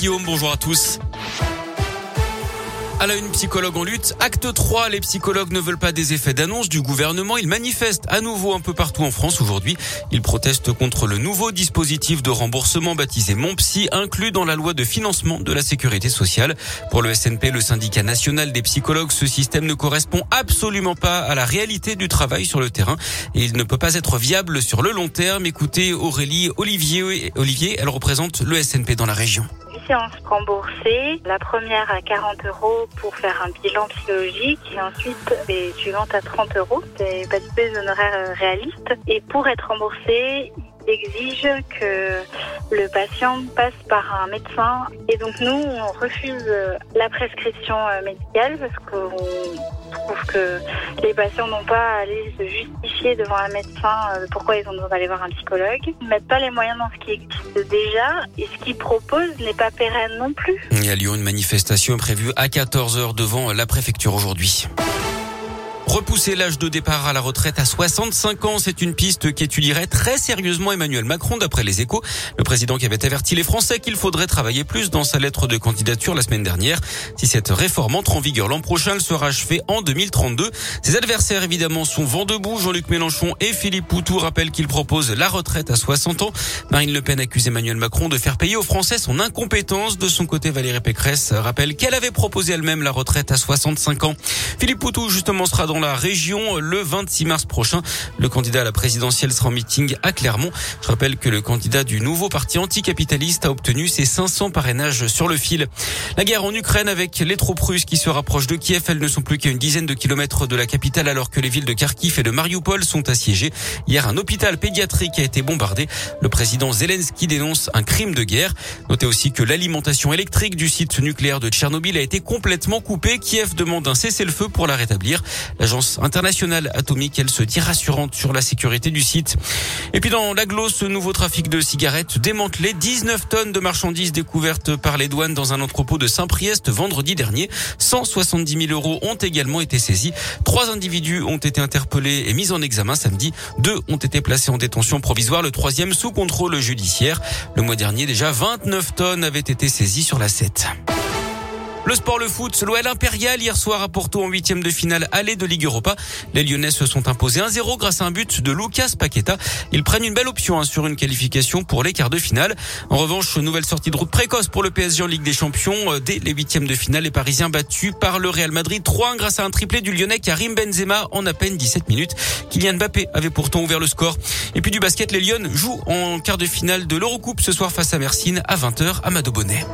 Guillaume, bonjour à tous. À la une psychologue en lutte, acte 3, les psychologues ne veulent pas des effets d'annonce du gouvernement. Ils manifestent à nouveau un peu partout en France aujourd'hui. Ils protestent contre le nouveau dispositif de remboursement baptisé Mon Psy, inclus dans la loi de financement de la sécurité sociale. Pour le SNP, le syndicat national des psychologues, ce système ne correspond absolument pas à la réalité du travail sur le terrain et il ne peut pas être viable sur le long terme. Écoutez Aurélie Olivier, Olivier, elle représente le SNP dans la région séances remboursées. La première à 40 euros pour faire un bilan psychologique et ensuite les suivantes à 30 euros. C'est pas des honoraires réalistes. Et pour être remboursé, exige que le patient passe par un médecin. Et donc nous, on refuse la prescription médicale parce qu'on trouve que les patients n'ont pas à aller se justifier devant un médecin pourquoi ils ont besoin d'aller voir un psychologue. Ils mettent pas les moyens dans ce qui existe déjà et ce qu'ils proposent n'est pas pérenne non plus. Il y a Lyon une manifestation prévue à 14h devant la préfecture aujourd'hui. Repousser l'âge de départ à la retraite à 65 ans, c'est une piste qu'étudierait très sérieusement Emmanuel Macron d'après les échos. Le président qui avait averti les Français qu'il faudrait travailler plus dans sa lettre de candidature la semaine dernière. Si cette réforme entre en vigueur l'an prochain, elle sera achevée en 2032. Ses adversaires évidemment sont vent debout. Jean-Luc Mélenchon et Philippe Poutou rappellent qu'ils proposent la retraite à 60 ans. Marine Le Pen accuse Emmanuel Macron de faire payer aux Français son incompétence. De son côté, Valérie Pécresse rappelle qu'elle avait proposé elle-même la retraite à 65 ans. Philippe Poutou justement sera dans la région le 26 mars prochain. Le candidat à la présidentielle sera en meeting à Clermont. Je rappelle que le candidat du nouveau parti anticapitaliste a obtenu ses 500 parrainages sur le fil. La guerre en Ukraine avec les troupes russes qui se rapprochent de Kiev, elles ne sont plus qu'à une dizaine de kilomètres de la capitale alors que les villes de Kharkiv et de Mariupol sont assiégées. Hier, un hôpital pédiatrique a été bombardé. Le président Zelensky dénonce un crime de guerre. Notez aussi que l'alimentation électrique du site nucléaire de Tchernobyl a été complètement coupée. Kiev demande un cessez-le-feu pour la rétablir. L'agence internationale atomique, elle se dit rassurante sur la sécurité du site. Et puis dans l'aglo, ce nouveau trafic de cigarettes démantelé, 19 tonnes de marchandises découvertes par les douanes dans un entrepôt de Saint-Priest vendredi dernier. 170 000 euros ont également été saisis. Trois individus ont été interpellés et mis en examen samedi. Deux ont été placés en détention provisoire. Le troisième sous contrôle judiciaire. Le mois dernier, déjà 29 tonnes avaient été saisies sur la 7. Le sport, le foot, l'OL impérial hier soir à Porto en huitième de finale aller de Ligue Europa. Les Lyonnais se sont imposés 1-0 grâce à un but de Lucas Paqueta. Ils prennent une belle option hein, sur une qualification pour les quarts de finale. En revanche, nouvelle sortie de route précoce pour le PSG en Ligue des Champions. Euh, dès les huitièmes de finale, les Parisiens battus par le Real Madrid 3 grâce à un triplé du Lyonnais Karim Benzema en à peine 17 minutes. Kylian Mbappé avait pourtant ouvert le score. Et puis du basket, les Lyons jouent en quart de finale de l'Eurocoupe ce soir face à Mersin à 20h à Bonnet.